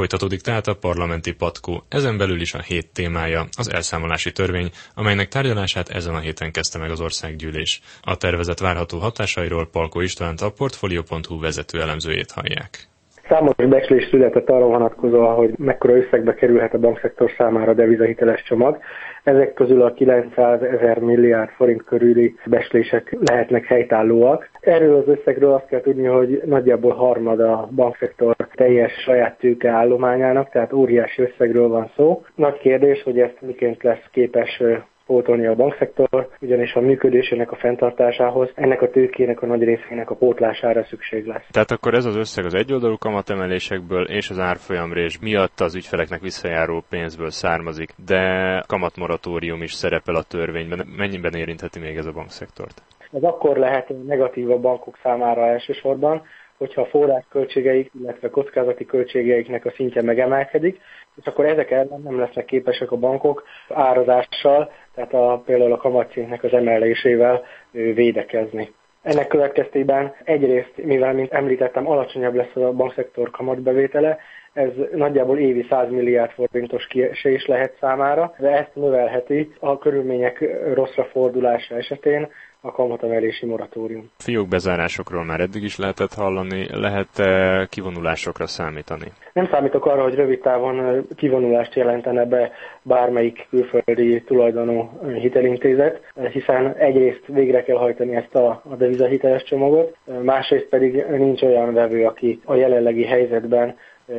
Folytatódik tehát a parlamenti patkó, ezen belül is a hét témája, az elszámolási törvény, amelynek tárgyalását ezen a héten kezdte meg az országgyűlés. A tervezet várható hatásairól Palko Istvánt a Portfolio.hu vezető elemzőjét hallják. Számos becslés született arra vonatkozóan, hogy mekkora összegbe kerülhet a bankszektor számára a devizahiteles csomag. Ezek közül a 900 ezer milliárd forint körüli becslések lehetnek helytállóak. Erről az összegről azt kell tudni, hogy nagyjából harmad a bankszektor teljes saját tőke állományának, tehát óriási összegről van szó. Nagy kérdés, hogy ezt miként lesz képes pótolni a bankszektor, ugyanis a működésének a fenntartásához ennek a tőkének a nagy részének a pótlására szükség lesz. Tehát akkor ez az összeg az egyoldalú kamatemelésekből és az árfolyamrés miatt az ügyfeleknek visszajáró pénzből származik, de kamatmoratórium is szerepel a törvényben. Mennyiben érintheti még ez a bankszektort? Ez akkor lehet negatív a bankok számára elsősorban, hogyha a forrásköltségeik, illetve kockázati költségeiknek a szintje megemelkedik, és akkor ezek ellen nem lesznek képesek a bankok árazással, tehát a, például a kamatszintnek az emelésével védekezni. Ennek következtében egyrészt, mivel, mint említettem, alacsonyabb lesz a bankszektor kamatbevétele, ez nagyjából évi 100 milliárd forintos kiesés lehet számára, de ezt növelheti a körülmények rosszra fordulása esetén a kamatemelési moratórium. Fiók bezárásokról már eddig is lehetett hallani, lehet -e kivonulásokra számítani? Nem számítok arra, hogy rövid távon kivonulást jelentene be bármelyik külföldi tulajdonú hitelintézet, hiszen egyrészt végre kell hajtani ezt a, a devizahiteles csomagot, másrészt pedig nincs olyan vevő, aki a jelenlegi helyzetben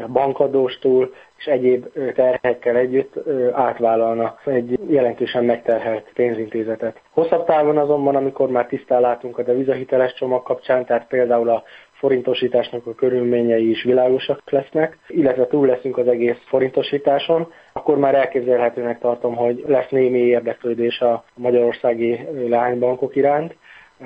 bankadóstól és egyéb terhekkel együtt átvállalna egy jelentősen megterhelt pénzintézetet. Hosszabb távon azonban, amikor már tisztán látunk a devizahiteles csomag kapcsán, tehát például a forintosításnak a körülményei is világosak lesznek, illetve túl leszünk az egész forintosításon, akkor már elképzelhetőnek tartom, hogy lesz némi érdeklődés a magyarországi leánybankok iránt,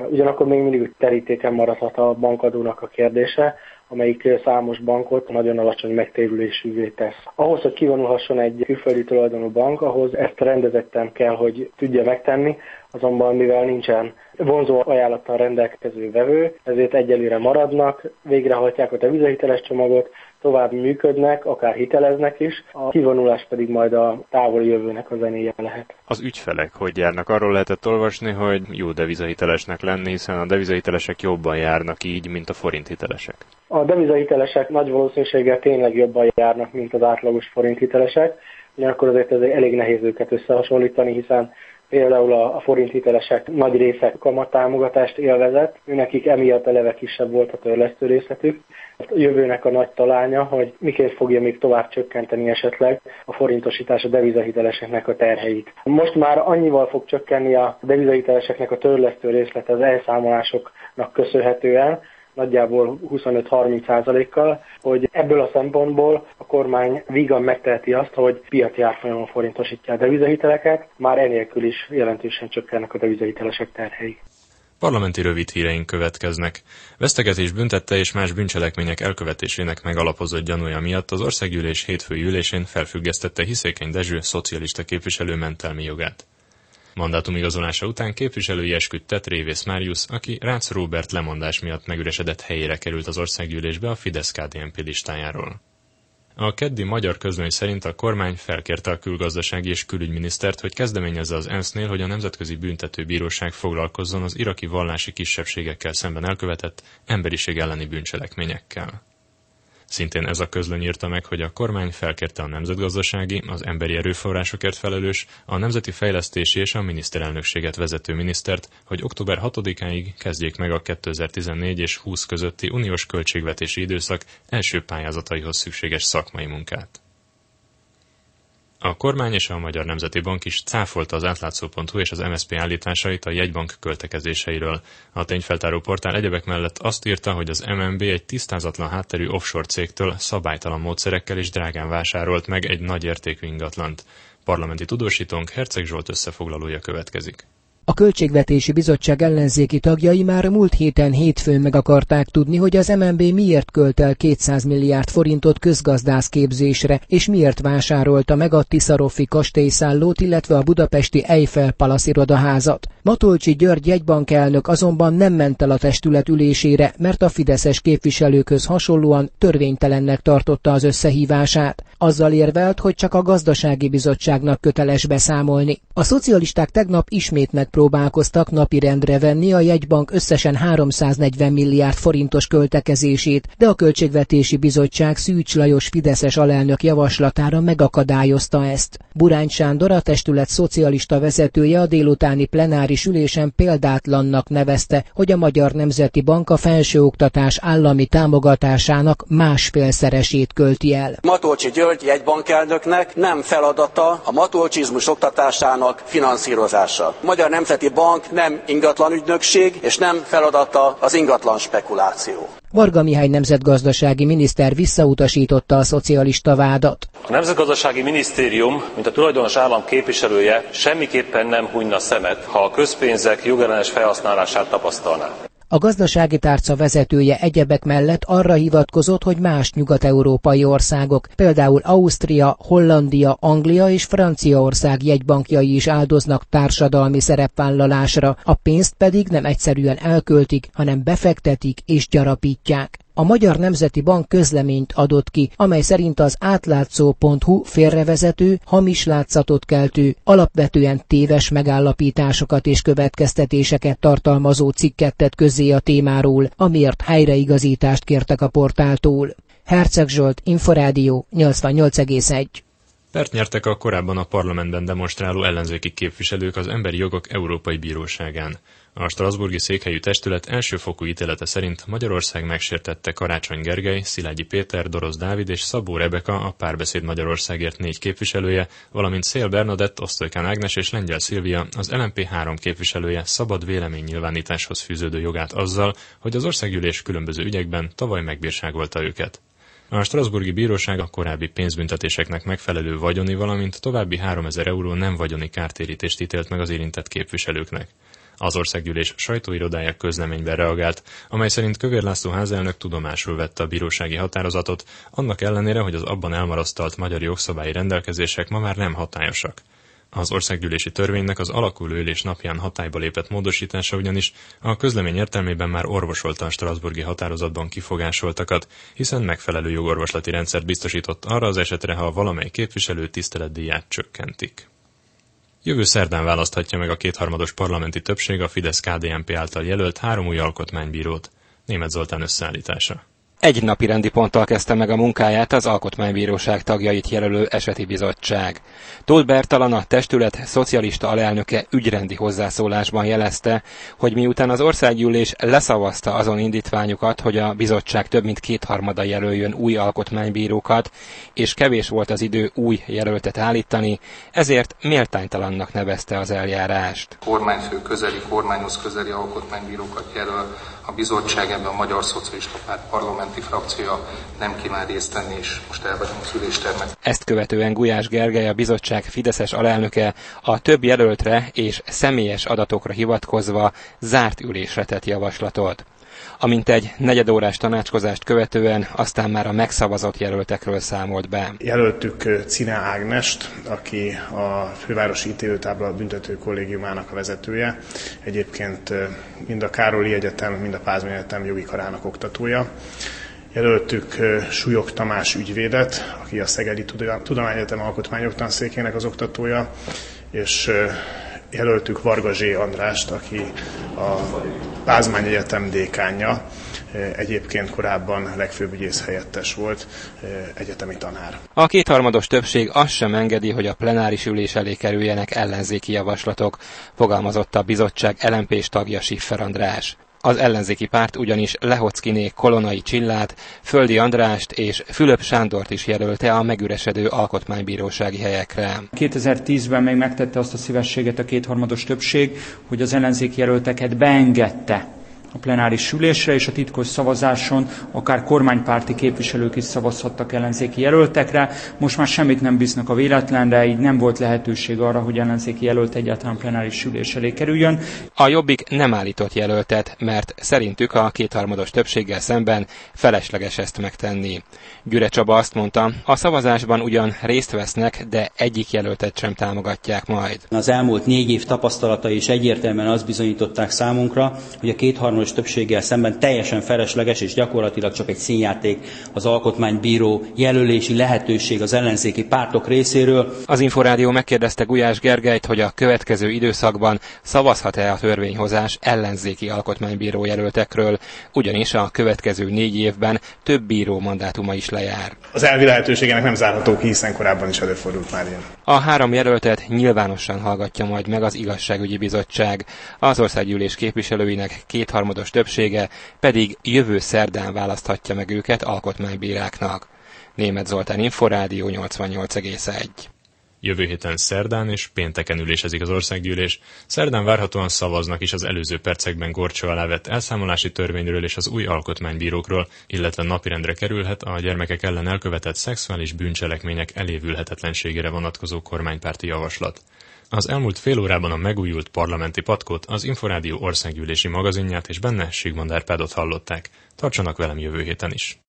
Ugyanakkor még mindig terítéken maradhat a bankadónak a kérdése, amelyik számos bankot nagyon alacsony megtérülésűvé tesz. Ahhoz, hogy kivonulhasson egy külföldi tulajdonú bank, ahhoz ezt rendezetten kell, hogy tudja megtenni, azonban mivel nincsen vonzó ajánlattal rendelkező vevő, ezért egyelőre maradnak, végrehajtják a devizahiteles csomagot, tovább működnek, akár hiteleznek is, a kivonulás pedig majd a távoli jövőnek a zenéje lehet. Az ügyfelek hogy járnak? Arról lehetett olvasni, hogy jó devizahitelesnek lenni, hiszen a devizahitelesek jobban járnak így, mint a forinthitelesek. A devizahitelesek nagy valószínűséggel tényleg jobban járnak, mint az átlagos forinthitelesek, ugyanakkor azért ez elég nehéz őket összehasonlítani, hiszen Például a, a forint hitelesek nagy része kamattámogatást élvezett, nekik emiatt eleve kisebb volt a törlesztő részletük. A jövőnek a nagy talánya, hogy miként fogja még tovább csökkenteni esetleg a forintosítás a devizahiteleseknek a terheit. Most már annyival fog csökkenni a devizahiteleseknek a törlesztő részlet az elszámolásoknak köszönhetően, nagyjából 25-30 százalékkal, hogy ebből a szempontból a kormány vígan megteheti azt, hogy piaci árfolyamon forintosítja a devizahiteleket, már enélkül is jelentősen csökkennek a devizahitelesek terhei. Parlamenti rövid híreink következnek. Vesztegetés büntette és más bűncselekmények elkövetésének megalapozott gyanúja miatt az országgyűlés hétfői ülésén felfüggesztette Hiszékeny Dezső szocialista képviselő mentelmi jogát. Mandátum igazolása után képviselői esküdtet Révész Máriusz, aki Rácz Róbert lemondás miatt megüresedett helyére került az országgyűlésbe a Fidesz-KDNP listájáról. A keddi magyar közlöny szerint a kormány felkérte a külgazdasági és külügyminisztert, hogy kezdeményezze az ENSZ-nél, hogy a Nemzetközi Büntetőbíróság foglalkozzon az iraki vallási kisebbségekkel szemben elkövetett emberiség elleni bűncselekményekkel. Szintén ez a közlöny írta meg, hogy a kormány felkérte a nemzetgazdasági, az emberi erőforrásokért felelős, a nemzeti fejlesztési és a miniszterelnökséget vezető minisztert, hogy október 6-áig kezdjék meg a 2014 és 20 közötti uniós költségvetési időszak első pályázataihoz szükséges szakmai munkát. A kormány és a Magyar Nemzeti Bank is cáfolta az átlátszó.hu és az MSZP állításait a jegybank költekezéseiről. A tényfeltáró portál egyebek mellett azt írta, hogy az MNB egy tisztázatlan hátterű offshore cégtől szabálytalan módszerekkel is drágán vásárolt meg egy nagy értékű ingatlant. Parlamenti tudósítónk Herceg Zsolt összefoglalója következik. A Költségvetési Bizottság ellenzéki tagjai már múlt héten hétfőn meg akarták tudni, hogy az MNB miért költ el 200 milliárd forintot közgazdászképzésre, és miért vásárolta meg a Tiszarofi kastélyszállót, illetve a budapesti Eiffel Palace irodaházat. Matolcsi György jegybankelnök azonban nem ment el a testület ülésére, mert a fideszes képviselőkhöz hasonlóan törvénytelennek tartotta az összehívását. Azzal érvelt, hogy csak a gazdasági bizottságnak köteles beszámolni. A szocialisták tegnap ismét megpróbálkoztak napirendre venni a jegybank összesen 340 milliárd forintos költekezését, de a Költségvetési Bizottság Szűcs Lajos Fideszes alelnök javaslatára megakadályozta ezt. Burány Sándor, a testület szocialista vezetője a délutáni plenáris ülésen példátlannak nevezte, hogy a Magyar Nemzeti Bank a felsőoktatás állami támogatásának másfélszeresét költi el. Matolcsi György jegybankelnöknek nem feladata a matolcsizmus oktatásának finanszírozása. A Magyar Nemzeti Bank nem ingatlan ügynökség, és nem feladata az ingatlan spekuláció. Varga Mihály nemzetgazdasági miniszter visszautasította a szocialista vádat. A Nemzetgazdasági Minisztérium, mint a tulajdonos állam képviselője semmiképpen nem hunyna szemet, ha a közpénzek jogellenes felhasználását tapasztalná. A gazdasági tárca vezetője egyebek mellett arra hivatkozott, hogy más nyugat-európai országok, például Ausztria, Hollandia, Anglia és Franciaország jegybankjai is áldoznak társadalmi szerepvállalásra, a pénzt pedig nem egyszerűen elköltik, hanem befektetik és gyarapítják. A Magyar Nemzeti Bank közleményt adott ki, amely szerint az átlátszó.hu félrevezető, hamis látszatot keltő, alapvetően téves megállapításokat és következtetéseket tartalmazó cikket tett közzé a témáról, amiért helyreigazítást kértek a portáltól. Herceg Zsolt, Inforádió 88,1 Pert nyertek a korábban a parlamentben demonstráló ellenzéki képviselők az Emberi Jogok Európai Bíróságán. A Strasburgi székhelyű testület elsőfokú ítélete szerint Magyarország megsértette Karácsony Gergely, Szilágyi Péter, Dorosz Dávid és Szabó Rebeka, a Párbeszéd Magyarországért négy képviselője, valamint Szél Bernadett, Osztolykán Ágnes és Lengyel Szilvia, az LMP három képviselője szabad véleménynyilvánításhoz fűződő jogát azzal, hogy az országgyűlés különböző ügyekben tavaly megbírságolta őket. A Strasburgi Bíróság a korábbi pénzbüntetéseknek megfelelő vagyoni, valamint további 3000 euró nem vagyoni kártérítést ítélt meg az érintett képviselőknek. Az országgyűlés sajtóirodája közleményben reagált, amely szerint Kövér László házelnök tudomásul vette a bírósági határozatot, annak ellenére, hogy az abban elmarasztalt magyar jogszabályi rendelkezések ma már nem hatályosak. Az országgyűlési törvénynek az alakuló ülés napján hatályba lépett módosítása ugyanis a közlemény értelmében már orvosolta a Strasburgi határozatban kifogásoltakat, hiszen megfelelő jogorvoslati rendszert biztosított arra az esetre, ha valamely képviselő tiszteletdíját csökkentik. Jövő szerdán választhatja meg a kétharmados parlamenti többség a Fidesz-KDNP által jelölt három új alkotmánybírót. Német Zoltán összeállítása. Egy napi rendi ponttal kezdte meg a munkáját az Alkotmánybíróság tagjait jelölő eseti bizottság. Tóth Bertalan a testület szocialista alelnöke ügyrendi hozzászólásban jelezte, hogy miután az országgyűlés leszavazta azon indítványukat, hogy a bizottság több mint kétharmada jelöljön új alkotmánybírókat, és kevés volt az idő új jelöltet állítani, ezért méltánytalannak nevezte az eljárást. Kormányfő közeli, kormányhoz közeli alkotmánybírókat jelöl a bizottság, ebben a Magyar Szocialista Párt parlamenti frakciója nem kíván részt venni, és most elvegyem az üléstermet. Ezt követően Gulyás Gergely, a bizottság Fideszes alelnöke a több jelöltre és személyes adatokra hivatkozva zárt ülésre tett javaslatot amint egy negyedórás tanácskozást követően aztán már a megszavazott jelöltekről számolt be. Jelöltük Cine Ágnest, aki a fővárosi ítélőtábla büntető kollégiumának a vezetője, egyébként mind a Károli Egyetem, mind a Pázmány Egyetem jogi karának oktatója. Jelöltük Súlyog Tamás ügyvédet, aki a Szegedi Tudományegyetem Alkotmányoktanszékének az oktatója, és jelöltük Varga Zsé Andrást, aki a Pázmány Egyetem dékánja, egyébként korábban legfőbb ügyész helyettes volt, egyetemi tanár. A kétharmados többség azt sem engedi, hogy a plenáris ülés elé kerüljenek ellenzéki javaslatok, fogalmazott a bizottság lmp tagja Siffer András. Az ellenzéki párt ugyanis Lehockiné Kolonai Csillát, Földi Andrást és Fülöp Sándort is jelölte a megüresedő alkotmánybírósági helyekre. 2010-ben még megtette azt a szívességet a kétharmados többség, hogy az ellenzéki jelölteket beengedte a plenáris ülésre, és a titkos szavazáson akár kormánypárti képviselők is szavazhattak ellenzéki jelöltekre. Most már semmit nem bíznak a véletlenre, így nem volt lehetőség arra, hogy ellenzéki jelölt egyáltalán plenáris ülés elé kerüljön. A Jobbik nem állított jelöltet, mert szerintük a kétharmados többséggel szemben felesleges ezt megtenni. Gyure Csaba azt mondta, a szavazásban ugyan részt vesznek, de egyik jelöltet sem támogatják majd. Az elmúlt négy év tapasztalatai is egyértelműen azt bizonyították számunkra, hogy a kétharmados többséggel szemben teljesen felesleges és gyakorlatilag csak egy színjáték az alkotmánybíró jelölési lehetőség az ellenzéki pártok részéről. Az Inforádió megkérdezte Gulyás Gergelyt, hogy a következő időszakban szavazhat-e a törvényhozás ellenzéki alkotmánybíró jelöltekről, ugyanis a következő négy évben több bíró mandátuma is lejár. Az elvi lehetőségenek nem zárható ki, hiszen korábban is előfordult már ilyen. A három jelöltet nyilvánosan hallgatja majd meg az igazságügyi bizottság. Az országgyűlés képviselőinek kétharmados többsége pedig jövő szerdán választhatja meg őket alkotmánybíráknak. Német Zoltán Inforádió 88,1 Jövő héten szerdán és pénteken ülésezik az országgyűlés. Szerdán várhatóan szavaznak is az előző percekben gorcsó alá vett elszámolási törvényről és az új alkotmánybírókról, illetve napirendre kerülhet a gyermekek ellen elkövetett szexuális bűncselekmények elévülhetetlenségére vonatkozó kormánypárti javaslat. Az elmúlt fél órában a megújult parlamenti patkot, az Inforádió országgyűlési magazinját és benne Sigmond Árpádot hallották. Tartsanak velem jövő héten is!